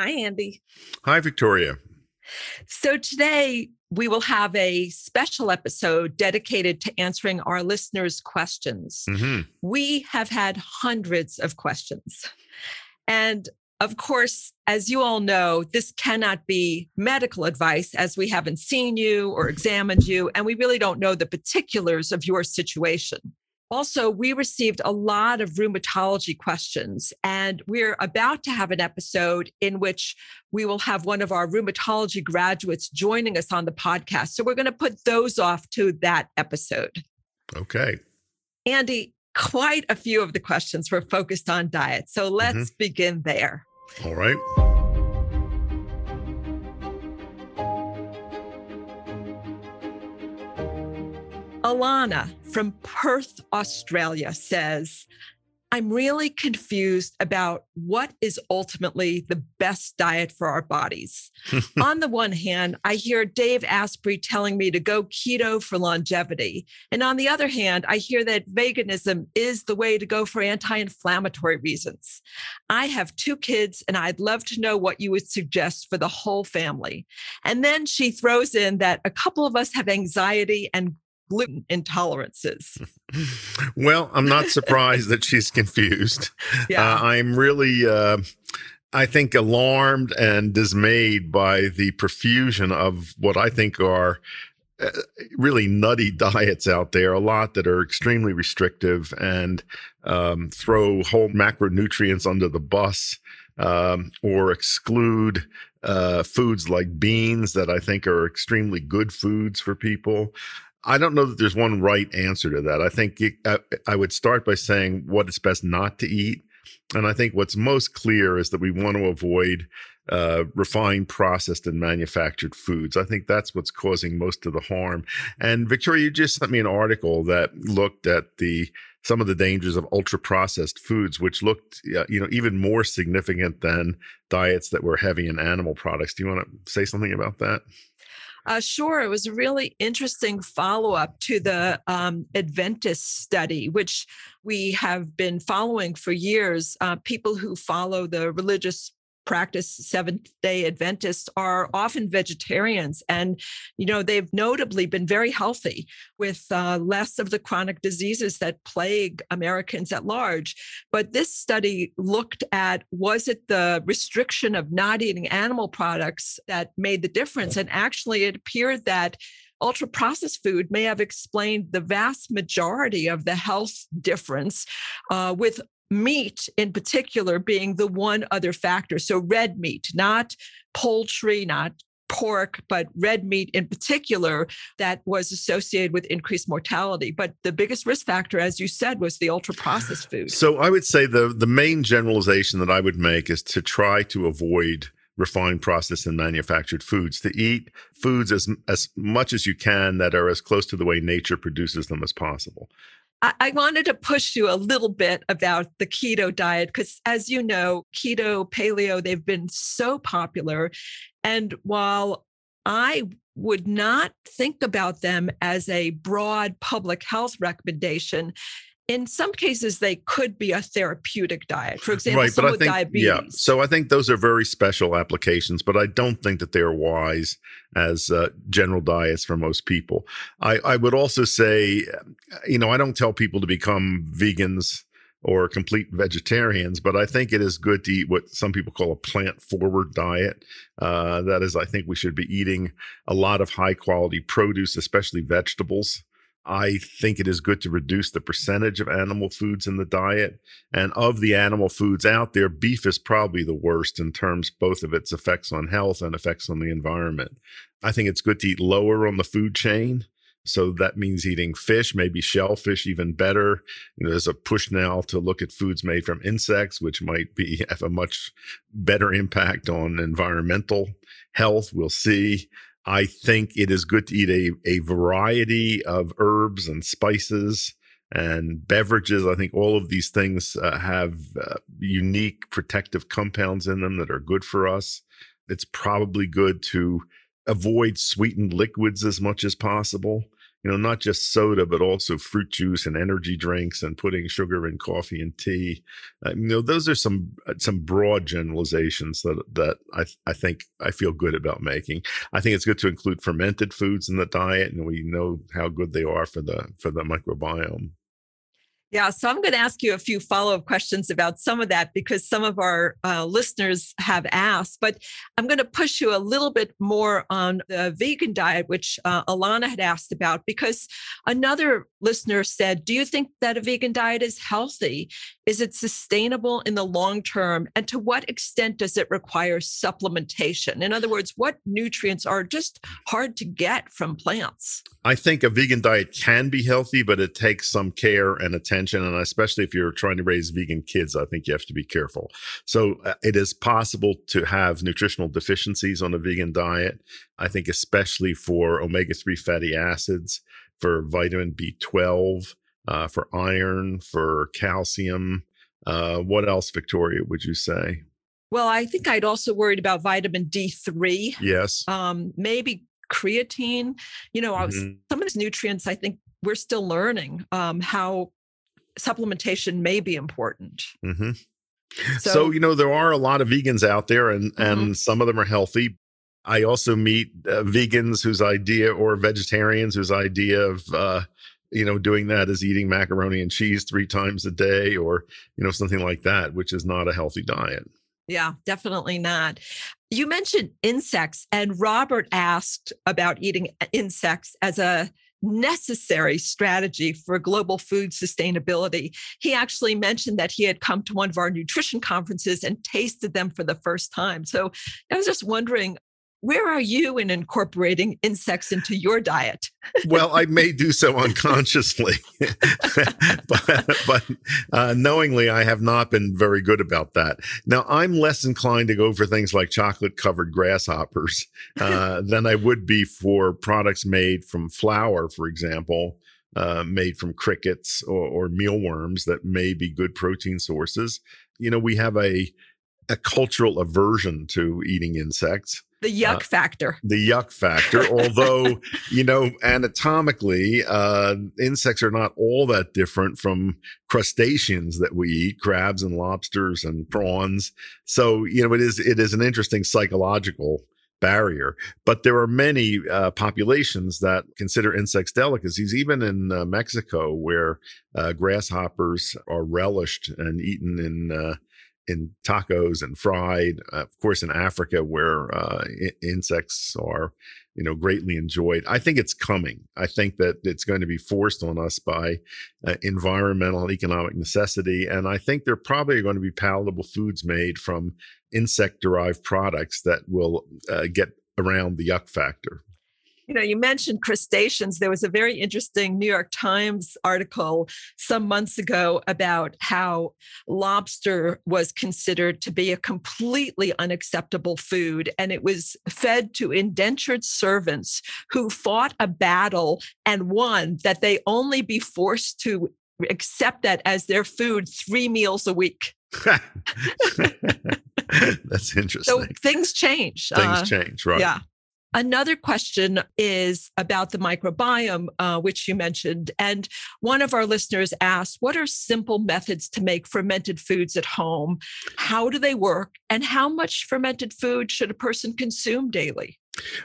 Hi, Andy. Hi, Victoria. So today we will have a special episode dedicated to answering our listeners' questions. hmm We have had hundreds of questions. And of course, as you all know, this cannot be medical advice as we haven't seen you or examined you, and we really don't know the particulars of your situation. Also, we received a lot of rheumatology questions, and we're about to have an episode in which we will have one of our rheumatology graduates joining us on the podcast. So we're going to put those off to that episode. Okay. Andy, quite a few of the questions were focused on diet. So mm-hmm. let's begin there. All right. Alana from Perth, Australia says, I'm really confused about what is ultimately the best diet for our bodies. on the one hand, I hear Dave Asprey telling me to go keto for longevity. And on the other hand, I hear that veganism is the way to go for anti inflammatory reasons. I have two kids, and I'd love to know what you would suggest for the whole family. And then she throws in that a couple of us have anxiety and gluten intolerances. well, I'm not surprised that she's confused. Yeah. Uh, I'm really, uh, I think, alarmed and dismayed by the profusion of what I think are uh, really nutty diets out there. A lot that are extremely restrictive and um, throw whole macronutrients under the bus um, or exclude uh, foods like beans that I think are extremely good foods for people. I don't know that there's one right answer to that. I think it, I, I would start by saying what it's best not to eat. And I think what's most clear is that we want to avoid uh, refined, processed, and manufactured foods. I think that's what's causing most of the harm. And Victoria, you just sent me an article that looked at the some of the dangers of ultra processed foods, which looked, uh, you know, even more significant than diets that were heavy in animal products. Do you want to say something about that? Uh, sure. It was a really interesting follow up to the um, Adventist study, which we have been following for years. Uh, people who follow the religious practice seventh day adventists are often vegetarians. And you know they've notably been very healthy with uh, less of the chronic diseases that plague americans at large. But this study looked at was it the restriction of not eating animal products that made the difference? And actually it appeared that ultra processed food may have explained the vast majority of the health difference uh, with meat in particular being the one other factor. So, red meat, not poultry, not pork, but red meat in particular, that was associated with increased mortality. But the biggest risk factor, as you said, was the ultra processed food. So I would say the the main generalization that I would make is to try to avoid refined, processed, and manufactured foods. To eat foods as as much as you can that are as close to the way nature produces them as possible. I, wanted to push you a little bit about the keto diet because, as you know, keto, paleo, they've been so popular. And while I would not think about them as a broad public health recommendation, in some cases they could be a therapeutic diet. For example, right, but I with think diabetes. yeah. So I think those are very special applications, but I don't think that they're wise as uh, general diets for most people. I, I would also say, you know, I don't tell people to become vegans or complete vegetarians, but I think it is good to eat what some people call a plant forward diet. Uh, that is, I think we should be eating a lot of high quality produce, especially vegetables. I think it is good to reduce the percentage of animal foods in the diet. And of the animal foods out there, beef is probably the worst in terms both of its effects on health and effects on the environment. I think it's good to eat lower on the food chain. So that means eating fish, maybe shellfish, even better. You know, there's a push now to look at foods made from insects, which might be have a much better impact on environmental health. We'll see. I think it is good to eat a, a variety of herbs and spices and beverages. I think all of these things uh, have uh, unique protective compounds in them that are good for us. It's probably good to avoid sweetened liquids as much as possible. You know, not just soda, but also fruit juice and energy drinks and putting sugar in coffee and tea. Uh, you know, those are some uh, some broad generalizations that that I I think I feel good about making. I think it's good to include fermented foods in the diet, and we know how good they are for the for the microbiome. Yeah, so I'm going to ask you a few follow up questions about some of that because some of our uh, listeners have asked. But I'm going to push you a little bit more on the vegan diet, which uh, Alana had asked about, because another listener said, Do you think that a vegan diet is healthy? Is it sustainable in the long term? And to what extent does it require supplementation? In other words, what nutrients are just hard to get from plants? I think a vegan diet can be healthy, but it takes some care and attention. And especially if you're trying to raise vegan kids, I think you have to be careful. So uh, it is possible to have nutritional deficiencies on a vegan diet. I think, especially for omega 3 fatty acids, for vitamin B12, uh, for iron, for calcium. Uh, what else, Victoria, would you say? Well, I think I'd also worried about vitamin D3. Yes. Um, maybe creatine. You know, mm-hmm. some of these nutrients, I think we're still learning um, how supplementation may be important. Mm-hmm. So, so, you know, there are a lot of vegans out there, and mm-hmm. and some of them are healthy. I also meet uh, vegans whose idea, or vegetarians whose idea of uh, you know doing that is eating macaroni and cheese three times a day, or you know something like that, which is not a healthy diet. Yeah, definitely not. You mentioned insects, and Robert asked about eating uh, insects as a necessary strategy for global food sustainability. He actually mentioned that he had come to one of our nutrition conferences and tasted them for the first time. So I was just wondering where are you in incorporating insects into your diet? well, I may do so unconsciously, but, but uh, knowingly, I have not been very good about that. Now, I'm less inclined to go for things like chocolate covered grasshoppers uh, than I would be for products made from flour, for example. Uh, made from crickets or, or mealworms that may be good protein sources. You know, we have a a cultural aversion to eating insects the yuck uh, factor. The yuck factor. although, you know, anatomically, uh, insects are not all that different from crustaceans that we eat, crabs and lobsters and prawns. So, you know, it is it is an interesting psychological barrier. But there are many uh, populations that consider insects delicacies, even in uh, Mexico, where uh, grasshoppers are relished and eaten in uh, in tacos and fried. Uh, of course, in Africa, where uh, I- insects are, you know, greatly enjoyed. I think it's coming. I think that it's going to be forced on us by uh, environmental economic necessity, and I think there probably are going to be palatable foods made from insect-derived products that will uh, get around the yuck factor you know, you mentioned crustaceans. There was a very interesting New York Times article some months ago about how lobster was considered to be a completely unacceptable food. And it was fed to indentured servants who fought a battle and won that they only be forced to accept that as their food three meals a week. That's interesting. So things change. Things uh, change, right? Yeah. Another question is about the microbiome, uh, which you mentioned. And one of our listeners asked, What are simple methods to make fermented foods at home? How do they work? And how much fermented food should a person consume daily?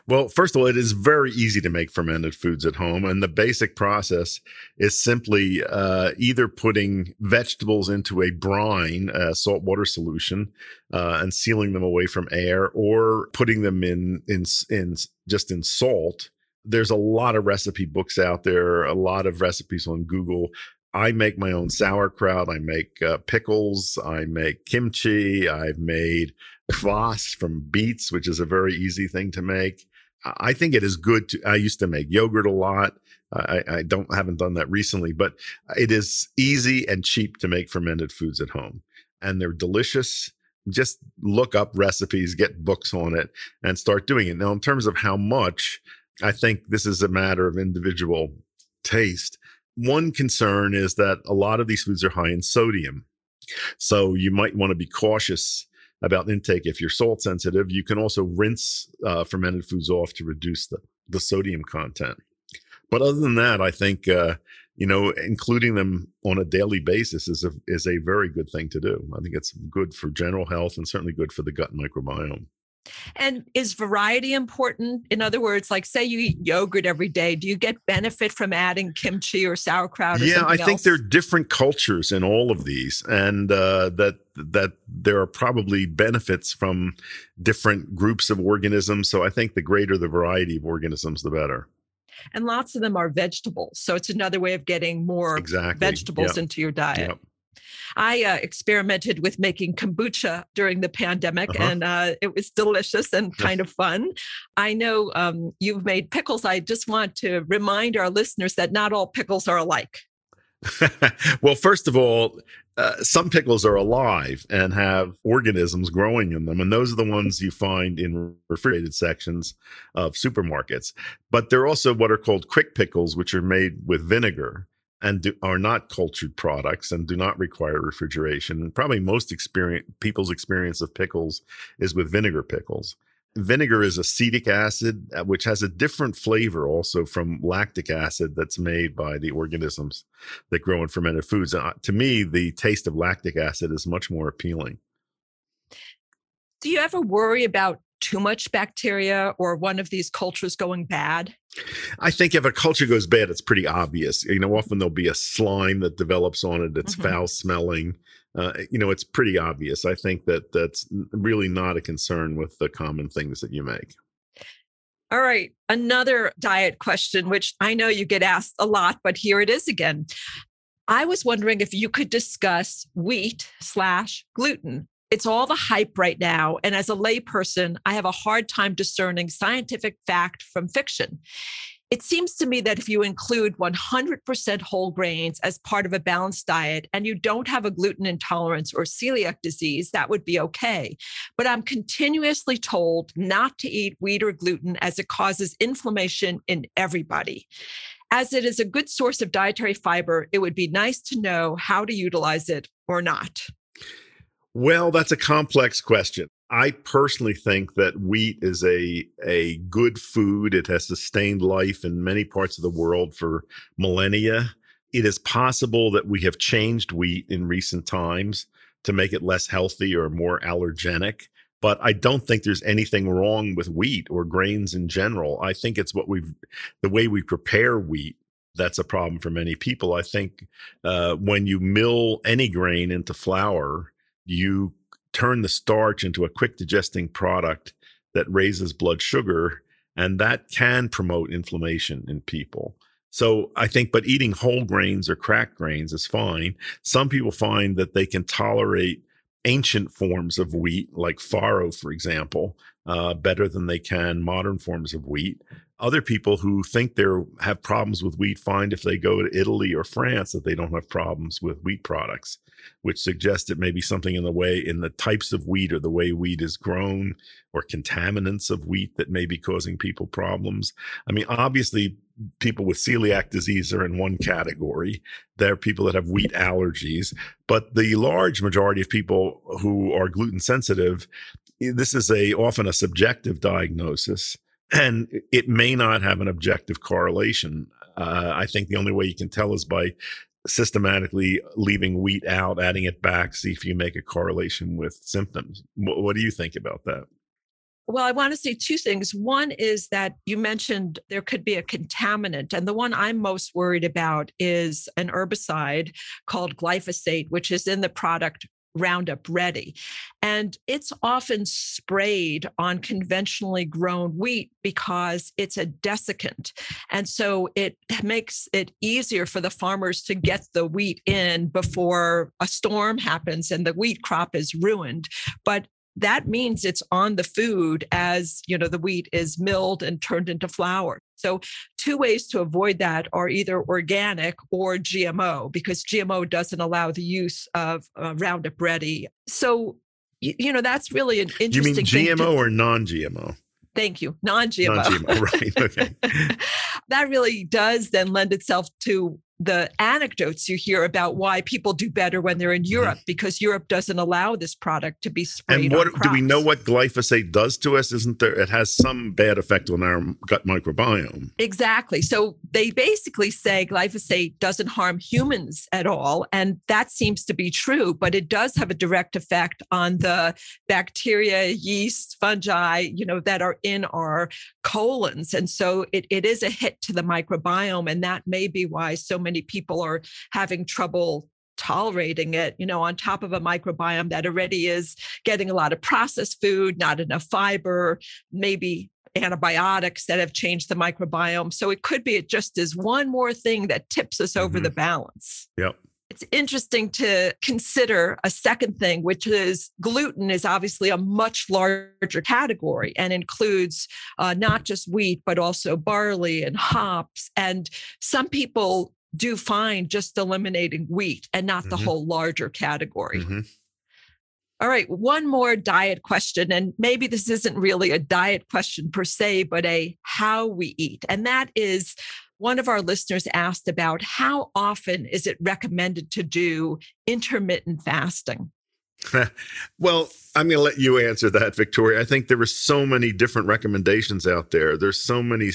Well, first of all, it is very easy to make fermented foods at home. And the basic process is simply uh, either putting vegetables into a brine, a saltwater solution, uh, and sealing them away from air, or putting them in, in, in just in salt. There's a lot of recipe books out there, a lot of recipes on Google. I make my own sauerkraut. I make uh, pickles. I make kimchi. I've made kvass from beets, which is a very easy thing to make. I think it is good to. I used to make yogurt a lot. I, I don't haven't done that recently, but it is easy and cheap to make fermented foods at home, and they're delicious. Just look up recipes, get books on it, and start doing it. Now, in terms of how much, I think this is a matter of individual taste. One concern is that a lot of these foods are high in sodium. So you might want to be cautious about intake. If you're salt sensitive, you can also rinse uh, fermented foods off to reduce the, the sodium content. But other than that, I think uh, you know, including them on a daily basis is a is a very good thing to do. I think it's good for general health and certainly good for the gut microbiome. And is variety important? In other words, like say you eat yogurt every day, do you get benefit from adding kimchi or sauerkraut? Or yeah, I think else? there are different cultures in all of these, and uh, that that there are probably benefits from different groups of organisms. So I think the greater the variety of organisms, the better and lots of them are vegetables. So it's another way of getting more exactly. vegetables yep. into your diet. Yep. I uh, experimented with making kombucha during the pandemic, uh-huh. and uh, it was delicious and kind of fun. I know um, you've made pickles. I just want to remind our listeners that not all pickles are alike. well, first of all, uh, some pickles are alive and have organisms growing in them, and those are the ones you find in refrigerated sections of supermarkets. But they're also what are called quick pickles, which are made with vinegar and do, are not cultured products and do not require refrigeration. Probably most experience people's experience of pickles is with vinegar pickles vinegar is acetic acid, uh, which has a different flavor also from lactic acid that's made by the organisms that grow in fermented foods. Uh, to me, the taste of lactic acid is much more appealing. Do you ever worry about too much bacteria or one of these cultures going bad? I think if a culture goes bad, it's pretty obvious. You know, often there'll be a slime that develops on it that's mm-hmm. foul smelling. Uh, you know, it's pretty obvious. I think that that's really not a concern with the common things that you make. All right. Another diet question, which I know you get asked a lot, but here it is again. I was wondering if you could discuss wheat slash gluten it's all the hype right now. And as a layperson, I have a hard time discerning scientific fact from fiction. It seems to me that if you include 100% whole grains as part of a balanced diet and you don't have a gluten intolerance or celiac disease, that would be okay. But I'm continuously told not to eat wheat or gluten as it causes inflammation in everybody. As it is a good source of dietary fiber, it would be nice to know how to utilize it or not. Well, that's a complex question. I personally think that wheat is a a good food. It has sustained life in many parts of the world for millennia. It is possible that we have changed wheat in recent times to make it less healthy or more allergenic. But I don't think there's anything wrong with wheat or grains in general. I think it's what we've, the way we prepare wheat that's a problem for many people. I think uh, when you mill any grain into flour, you turn the starch into a quick digesting product that raises blood sugar, and that can promote inflammation in people. So I think, but eating whole grains or cracked grains is fine. Some people find that they can tolerate ancient forms of wheat, like farro, for example, uh, better than they can modern forms of wheat. Other people who think they have problems with wheat find if they go to Italy or France that they don't have problems with wheat products, which suggests it may be something in the way in the types of wheat or the way wheat is grown or contaminants of wheat that may be causing people problems. I mean, obviously, people with celiac disease are in one category. There are people that have wheat allergies, but the large majority of people who are gluten sensitive, this is a often a subjective diagnosis and it may not have an objective correlation. Uh, I think the only way you can tell is by systematically leaving wheat out, adding it back, see if you make a correlation with symptoms. What, what do you think about that? Well, I want to say two things. One is that you mentioned there could be a contaminant, and the one I'm most worried about is an herbicide called glyphosate, which is in the product Roundup Ready. And it's often sprayed on conventionally grown wheat because it's a desiccant. And so it makes it easier for the farmers to get the wheat in before a storm happens and the wheat crop is ruined. But that means it's on the food as you know the wheat is milled and turned into flour so two ways to avoid that are either organic or gmo because gmo doesn't allow the use of uh, roundup ready so you know that's really an interesting you mean gmo to- or non-gmo Thank you. Non GMO. Non GMO, right. Okay. that really does then lend itself to the anecdotes you hear about why people do better when they're in Mm-hmm. Europe because Europe doesn't allow this product to be sprayed. And what do we know what glyphosate does to us? Isn't there? It has some bad effect on our gut microbiome. Exactly. So they basically say glyphosate doesn't harm humans at all. And that seems to be true, but it does have a direct effect on the bacteria, yeast, fungi, you know, that are in our colons. And so it, it is a hit to the microbiome. And that may be why so many people are having trouble tolerating it, you know, on top of a microbiome that already is getting a lot of processed food, not enough fiber, maybe antibiotics that have changed the microbiome. So it could be it just is one more thing that tips us over Mhm. the balance. Yep. It's interesting to consider a second thing, which is gluten is obviously a much larger category and includes uh, not just wheat, but also barley and hops. And some people do fine just eliminating wheat and not the Mhm. whole larger category. Mhm. All right, one more diet question. And maybe this isn't really a diet question per se, but a how we eat. And that is one of our listeners asked about how often is it recommended to do intermittent fasting? well, I'm going to let you answer that, Victoria. I think there are so many different recommendations out there. There's so many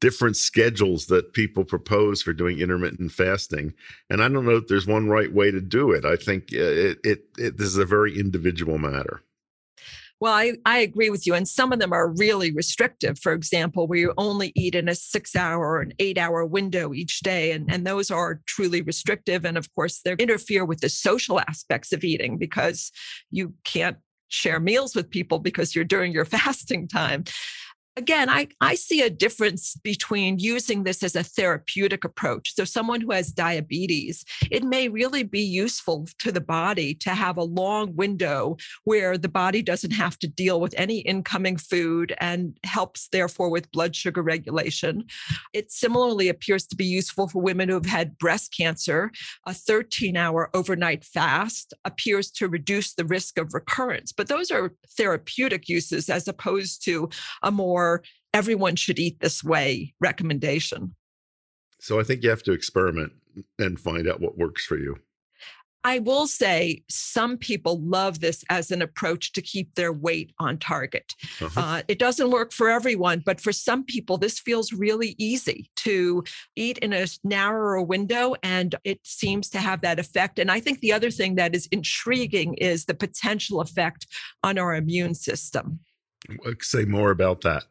different schedules that people propose for doing intermittent fasting, and I don't know if there's one right way to do it. I think uh, it, it, it this is a very individual matter. Well, I, I agree with you. And some of them are really restrictive. For example, where you only eat in a six hour or an eight hour window each day. And, and those are truly restrictive. And of course, they interfere with the social aspects of eating because you can't share meals with people because you're during your fasting time. Again, I, I see a difference between using this as a therapeutic approach. So, someone who has diabetes, it may really be useful to the body to have a long window where the body doesn't have to deal with any incoming food and helps, therefore, with blood sugar regulation. It similarly appears to be useful for women who have had breast cancer. A 13 hour overnight fast appears to reduce the risk of recurrence. But those are therapeutic uses as opposed to a more everyone should eat this way recommendation. So I think you have to experiment and find out what works for you. I will say some people love this as an approach to keep their weight on target. Uh-huh. Uh, it doesn't work for everyone, but for some people, this feels really easy to eat in a narrower window, and it seems to have that effect. And I think the other thing that is intriguing is the potential effect on our immune system. Say more about that.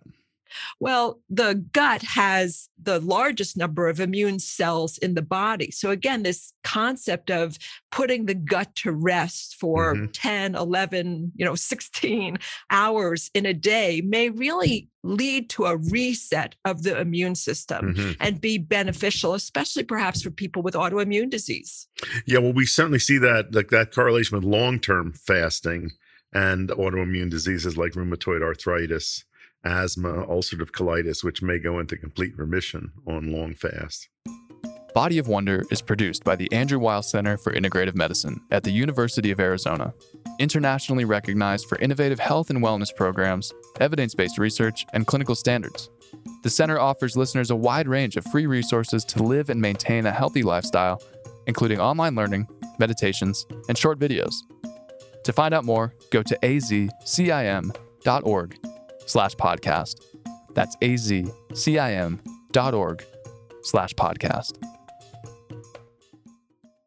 Well, the gut has the largest number of immune cells in the body. So, again, this concept of putting the gut to rest for Mhm. 10, 11, you know, 16 hours in a day may really lead to a reset of the immune system Mhm. and be beneficial, especially perhaps for people with autoimmune disease. Yeah, well, we certainly see that like that correlation with long-term fasting and autoimmune diseases like rheumatoid arthritis, asthma, ulcerative colitis, which may go into complete remission on long fast. Body of Wonder is produced by the Andrew Weil Center for Integrative Medicine at the University of Arizona, internationally recognized for innovative health and wellness programs, evidence based research, and clinical standards. The center offers listeners a wide range of free resources to live and maintain a healthy lifestyle, including online learning, meditations, and short videos. To find out more, go to azcim.org slash podcast. That's azcim.org slash podcast.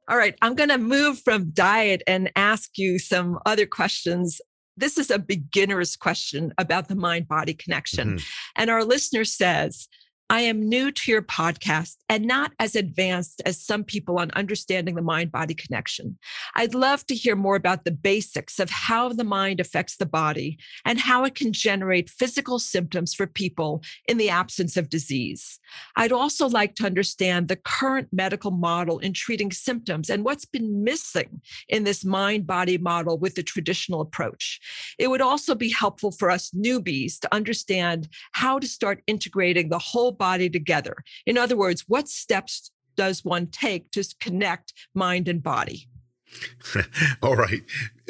All right, I'm going to move from diet and ask you some other questions. This is a beginner's question about the mind body connection. Mhm. And our listener says, I am new to your podcast and not as advanced as some people on understanding the mind body connection. I'd love to hear more about the basics of how the mind affects the body and how it can generate physical symptoms for people in the absence of disease. I'd also like to understand the current medical model in treating symptoms and what's been missing in this mind body model with the traditional approach. It would also be helpful for us newbies to understand how to start integrating the whole body together. In other words, what steps does one take to connect mind and body? All right.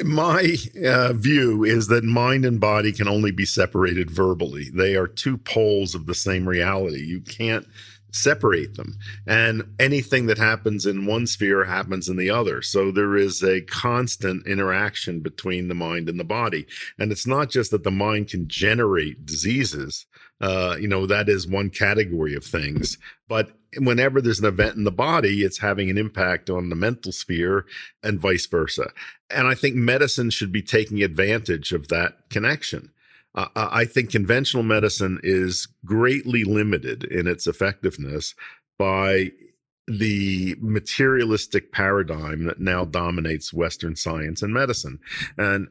My uh, view is that mind and body can only be separated verbally. They are two poles of the same reality. You can't separate them. And anything that happens in one sphere happens in the other. So there is a constant interaction between the mind and the body. And it's not just that the mind can generate diseases, uh, you know, that is one category of things. But whenever there's an event in the body, it's having an impact on the mental sphere and vice versa. And I think medicine should be taking advantage of that connection. Uh, I think conventional medicine is greatly limited in its effectiveness by the materialistic paradigm that now dominates Western science and medicine. And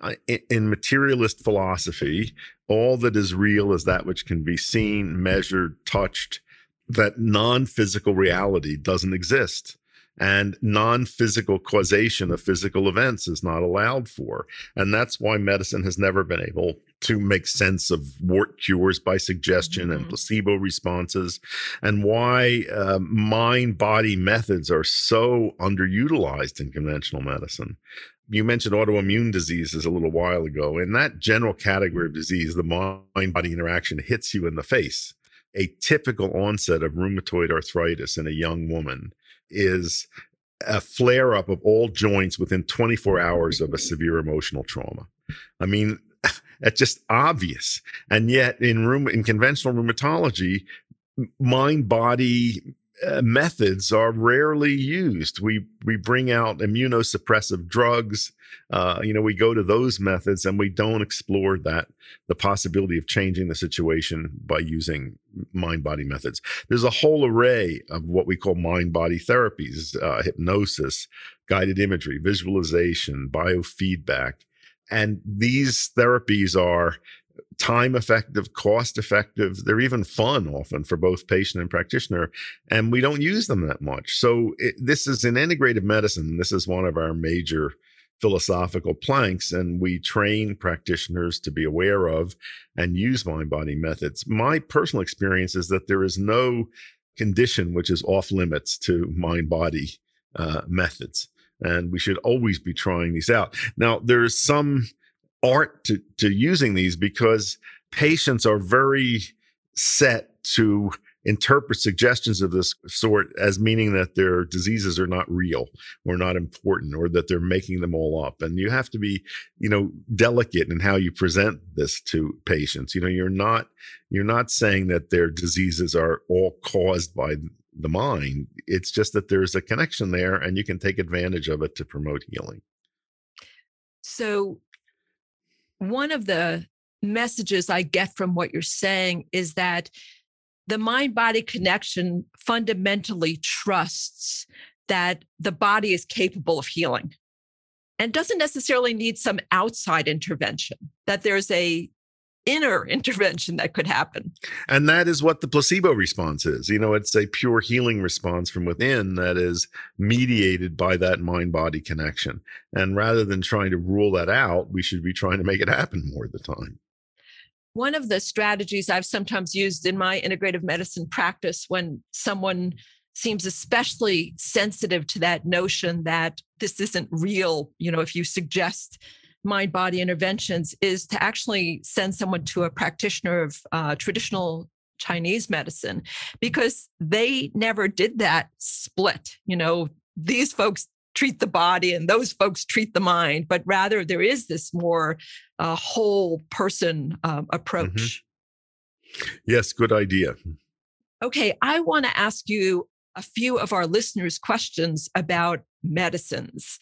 in materialist philosophy, all that is real is that which can be seen, measured, touched, that non physical reality doesn't exist and non-physical causation of physical events is not allowed for and that's why medicine has never been able to make sense of wart cures by suggestion mm-hmm. and placebo responses and why uh, mind body methods are so underutilized in conventional medicine. You mentioned autoimmune diseases a little while ago. In that general category of disease the mind body interaction hits you in the face. A typical onset of rheumatoid arthritis in a young woman is a flare up of all joints within 24 hours of a severe emotional trauma. I mean, it's just obvious. And yet in room in conventional rheumatology, mind body uh, methods are rarely used. We we bring out immunosuppressive drugs. Uh, you know, we go to those methods, and we don't explore that the possibility of changing the situation by using mind body methods. There's a whole array of what we call mind body therapies: uh, hypnosis, guided imagery, visualization, biofeedback, and these therapies are time effective, cost effective. They're even fun often for both patient and practitioner, and we don't use them that much. So it, this is in integrative medicine. This is one of our major philosophical planks, and we train practitioners to be aware of and use mind body methods. My personal experience is that there is no condition which is off limits to mind body uh, methods. And we should always be trying these out. Now, there's some art to, to using these because patients are very set to interpret suggestions of this sort as meaning that their diseases are not real or not important or that they're making them all up. And you have to be you know delicate in how you present this to patients. You know you're not you're not saying that their diseases are all caused by the mind. It's just that there's a connection there and you can take advantage of it to promote healing. So one of the messages I get from what you're saying is that the mind body connection fundamentally trusts that the body is capable of healing and doesn't necessarily need some outside intervention, that there's a inner intervention that could happen. And that is what the placebo response is. You know, it's a pure healing response from within that is mediated by that mind body connection. And rather than trying to rule that out, we should be trying to make it happen more of the time. One of the strategies I've sometimes used in my integrative medicine practice when someone seems especially sensitive to that notion that this isn't real, you know, if you suggest mind body interventions is to actually send someone to a practitioner of uh, traditional Chinese medicine because they never did that split. You know, these folks treat the body and those folks treat the mind, but rather there is this more uh, whole person um, approach. Mm-hmm. Yes, good idea. Okay, I want to ask you a few of our listeners' questions about medicines.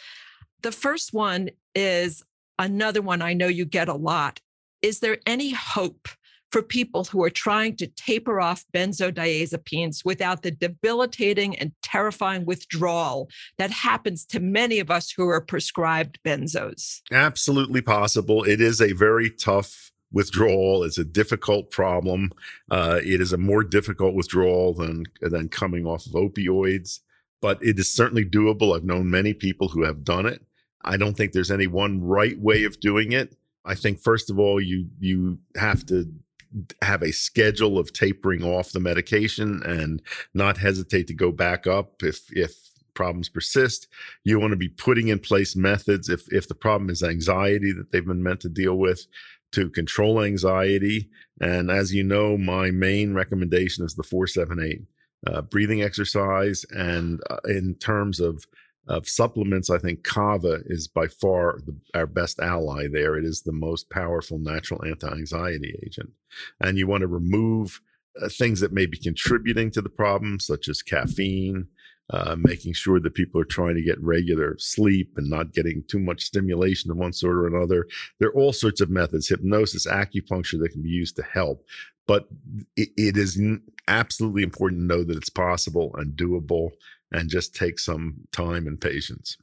The first one is another one I know you get a lot. Is there any hope for people who are trying to taper off benzodiazepines without the debilitating and terrifying withdrawal that happens to many of us who are prescribed benzos? Absolutely possible. It is a very tough withdrawal. It's a difficult problem. Uh, it is a more difficult withdrawal than than coming off of opioids, but it is certainly doable. I've known many people who have done it. I don't think there's any one right way of doing it. I think first of all, you you have to have a schedule of tapering off the medication and not hesitate to go back up if if problems persist. You want to be putting in place methods if if the problem is anxiety that they've been meant to deal with to control anxiety. And as you know, my main recommendation is the 478 uh, breathing exercise. And uh, in terms of of supplements, I think kava is by far the, our best ally there. It is the most powerful natural anti anxiety agent. And you want to remove uh, things that may be contributing to the problem, such as caffeine, uh, making sure that people are trying to get regular sleep and not getting too much stimulation of one sort or another. There are all sorts of methods, hypnosis, acupuncture that can be used to help. But it, it is absolutely important to know that it's possible and doable and just take some time and patience.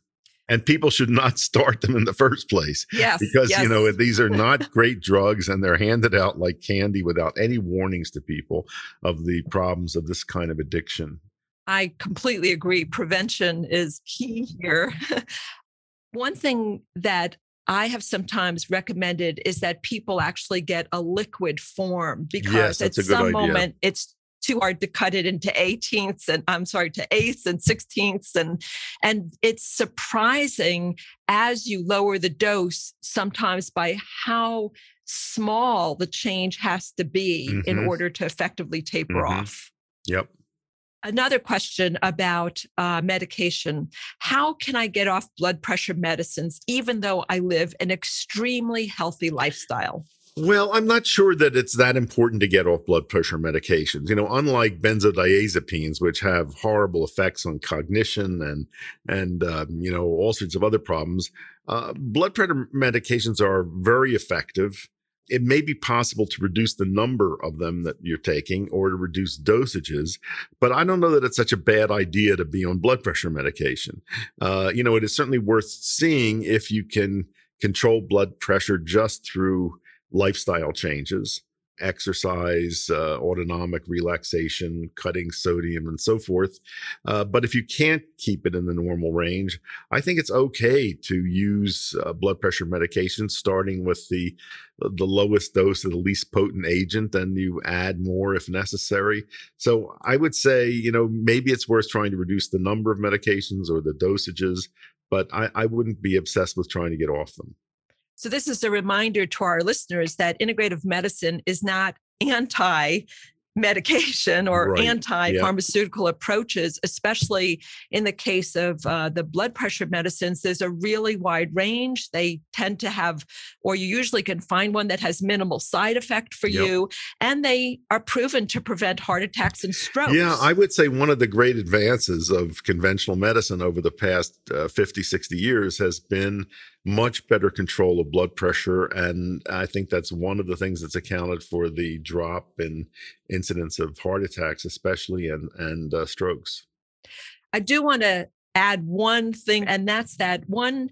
And people should not start them in the first place. Yes. Because, yes. you know, these are not great drugs and they're handed out like candy without any warnings to people of the problems of this kind of addiction. I completely agree. Prevention is key here. One thing that I have sometimes recommended is that people actually get a liquid form because yes, at some moment it's too hard to cut it into 18ths and I'm sorry to eighths and sixteenths and and it's surprising as you lower the dose sometimes by how small the change has to be mm-hmm. in order to effectively taper mm-hmm. off. Yep. Another question about uh, medication. How can I get off blood pressure medicines even though I live an extremely healthy lifestyle? Well, I'm not sure that it's that important to get off blood pressure medications. You know, unlike benzodiazepines, which have horrible effects on cognition and and uh, you know all sorts of other problems, uh, blood pressure medications are very effective. It may be possible to reduce the number of them that you're taking or to reduce dosages, but I don't know that it's such a bad idea to be on blood pressure medication. Uh, you know, it is certainly worth seeing if you can control blood pressure just through lifestyle changes exercise, uh, autonomic relaxation, cutting sodium, and so forth. Uh, but if you can't keep it in the normal range, I think it's okay to use uh, blood pressure medications, starting with the the lowest dose of the least potent agent, and you add more if necessary. So I would say, you know, maybe it's worth trying to reduce the number of medications or the dosages, but I, I wouldn't be obsessed with trying to get off them. So, this is a reminder to our listeners that integrative medicine is not anti medication or right. anti-pharmaceutical yeah. approaches especially in the case of uh, the blood pressure medicines there's a really wide range they tend to have or you usually can find one that has minimal side effect for yep. you and they are proven to prevent heart attacks and strokes yeah i would say one of the great advances of conventional medicine over the past uh, 50 60 years has been much better control of blood pressure. And I think that's one of the things that's accounted for the drop in incidence of heart attacks, especially and, and uh, strokes. I do want to add one thing, and that's that one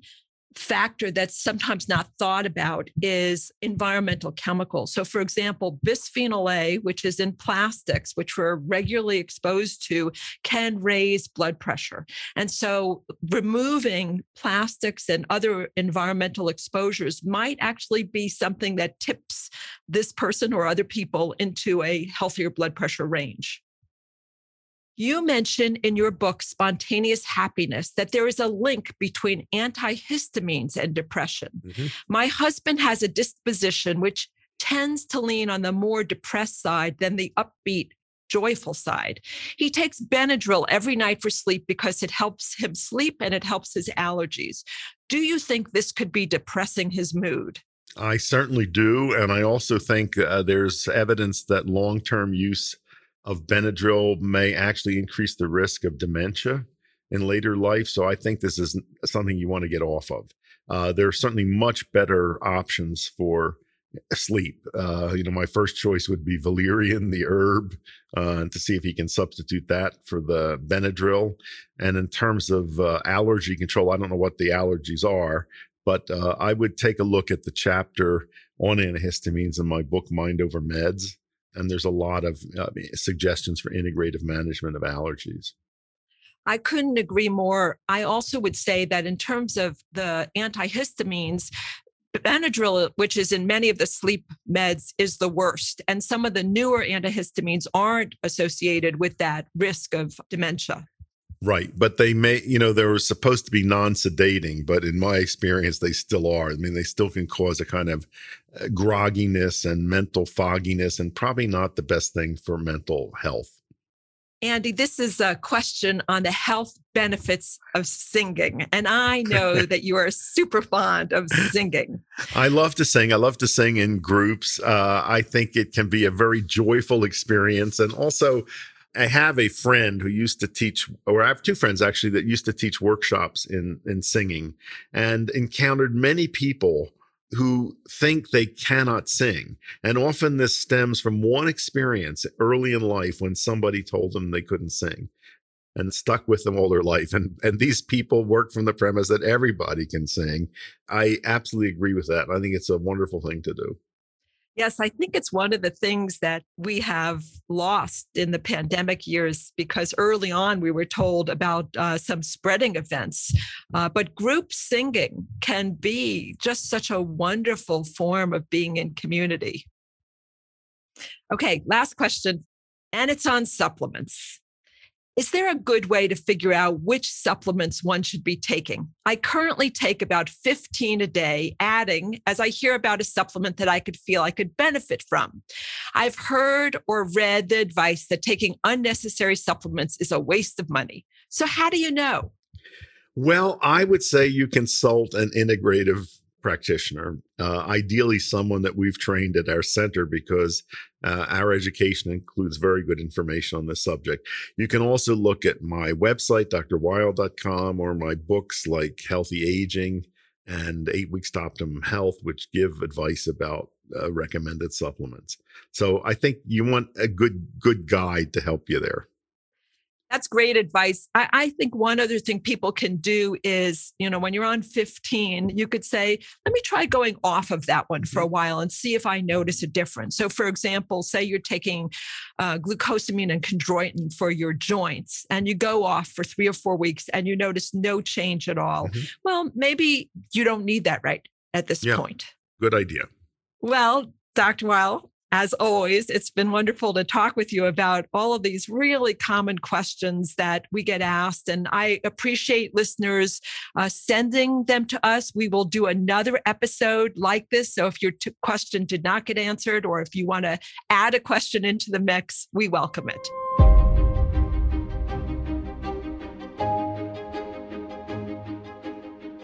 factor that's sometimes not thought about is environmental chemicals. So, for example, bisphenol A, which is in plastics, which we're regularly exposed to, can raise blood pressure. And so, removing plastics and other environmental exposures might actually be something that tips this person or other people into a healthier blood pressure range. You mention in your book, Spontaneous Happiness, that there is a link between antihistamines and depression. Mm-hmm. My husband has a disposition which tends to lean on the more depressed side than the upbeat, joyful side. He takes Benadryl every night for sleep because it helps him sleep and it helps his allergies. Do you think this could be depressing his mood? I certainly do. And I also think uh, there's evidence that long term use of Benadryl may actually increase the risk of dementia in later life. So I think this is something you want to get off of. Uh, there are certainly much better options for sleep. Uh, you know, my first choice would be valerian, the herb, uh, to see if he can substitute that for the Benadryl. And in terms of uh, allergy control, I don't know what the allergies are, but uh, I would take a look at the chapter on antihistamines in my book, Mind Over Meds and there's a lot of uh, suggestions for integrative management of allergies. I couldn't agree more. I also would say that in terms of the antihistamines, Benadryl, which is in many of the sleep meds, is the worst. And some of the newer antihistamines aren't associated with that risk of dementia. Right. But they may, you know, they were supposed to be non sedating, but in my experience, they still are. I mean, they still can cause a kind of uh, grogginess and mental fogginess, and probably not the best thing for mental health. Andy, this is a question on the health benefits of singing. And I know that you are super fond of singing. I love to sing. I love to sing in groups. Uh, I think it can be a very joyful experience. And also, I have a friend who used to teach, or I have two friends actually that used to teach workshops in, in singing and encountered many people who think they cannot sing. And often this stems from one experience early in life when somebody told them they couldn't sing and stuck with them all their life. And and these people work from the premise that everybody can sing. I absolutely agree with that. I think it's a wonderful thing to do. Yes, I think it's one of the things that we have lost in the pandemic years because early on we were told about uh, some spreading events. Uh, but group singing can be just such a wonderful form of being in community. Okay, last question. And it's on supplements. Is there a good way to figure out which supplements one should be taking? I currently take about 15 a day, adding as I hear about a supplement that I could feel I could benefit from. I've heard or read the advice that taking unnecessary supplements is a waste of money. So, how do you know? Well, I would say you consult an integrative practitioner, uh, ideally someone that we've trained at our center because uh, our education includes very good information on this subject. You can also look at my website, drweil.com, or my books like Healthy Aging and Eight Weeks to Optimum Health, which give advice about uh, recommended supplements. So I think you want a good good guide to help you there that's great advice. I, I, think one other thing people can do is, you know, when you're on 15, you could say, let me try going off of that one for a mm-hmm. while and see if I notice a difference. So, for example, say you're taking uh, glucosamine and chondroitin for your joints, and you go off for three or four weeks and you notice no change at all. Mm-hmm. Well, maybe you don't need that right at this yeah, point. Good idea. Well, Dr. Weil, as always, it's been wonderful to talk with you about all of these really common questions that we get asked. And I appreciate listeners uh, sending them to us. We will do another episode like this. So if your t- question did not get answered, or if you want to add a question into the mix, we welcome it.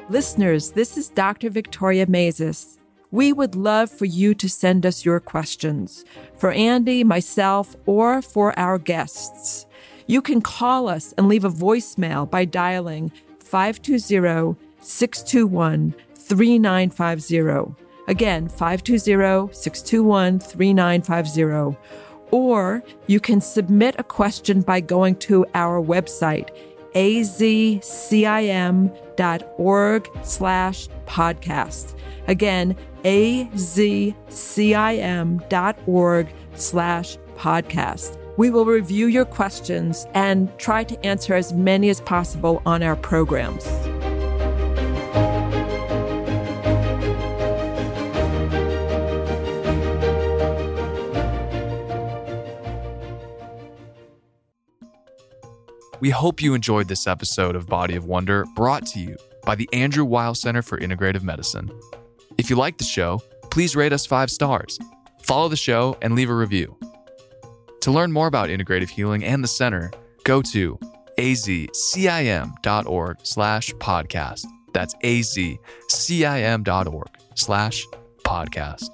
Listeners, this is Dr. Victoria Maizes. We would love for you to send us your questions for Andy, myself, or for our guests. You can call us and leave a voicemail by dialing 520 621 3950. Again, 520 621 3950. Or you can submit a question by going to our website, azcim.org slash podcast. Again, azcim.org slash podcast. We will review your questions and try to answer as many as possible on our programs. We hope you enjoyed this episode of Body of Wonder brought to you by the Andrew Weil Center for Integrative Medicine. If you like the show, please rate us five stars, follow the show, and leave a review. To learn more about integrative healing and the center, go to azcim.org slash podcast. That's azcim.org slash podcast.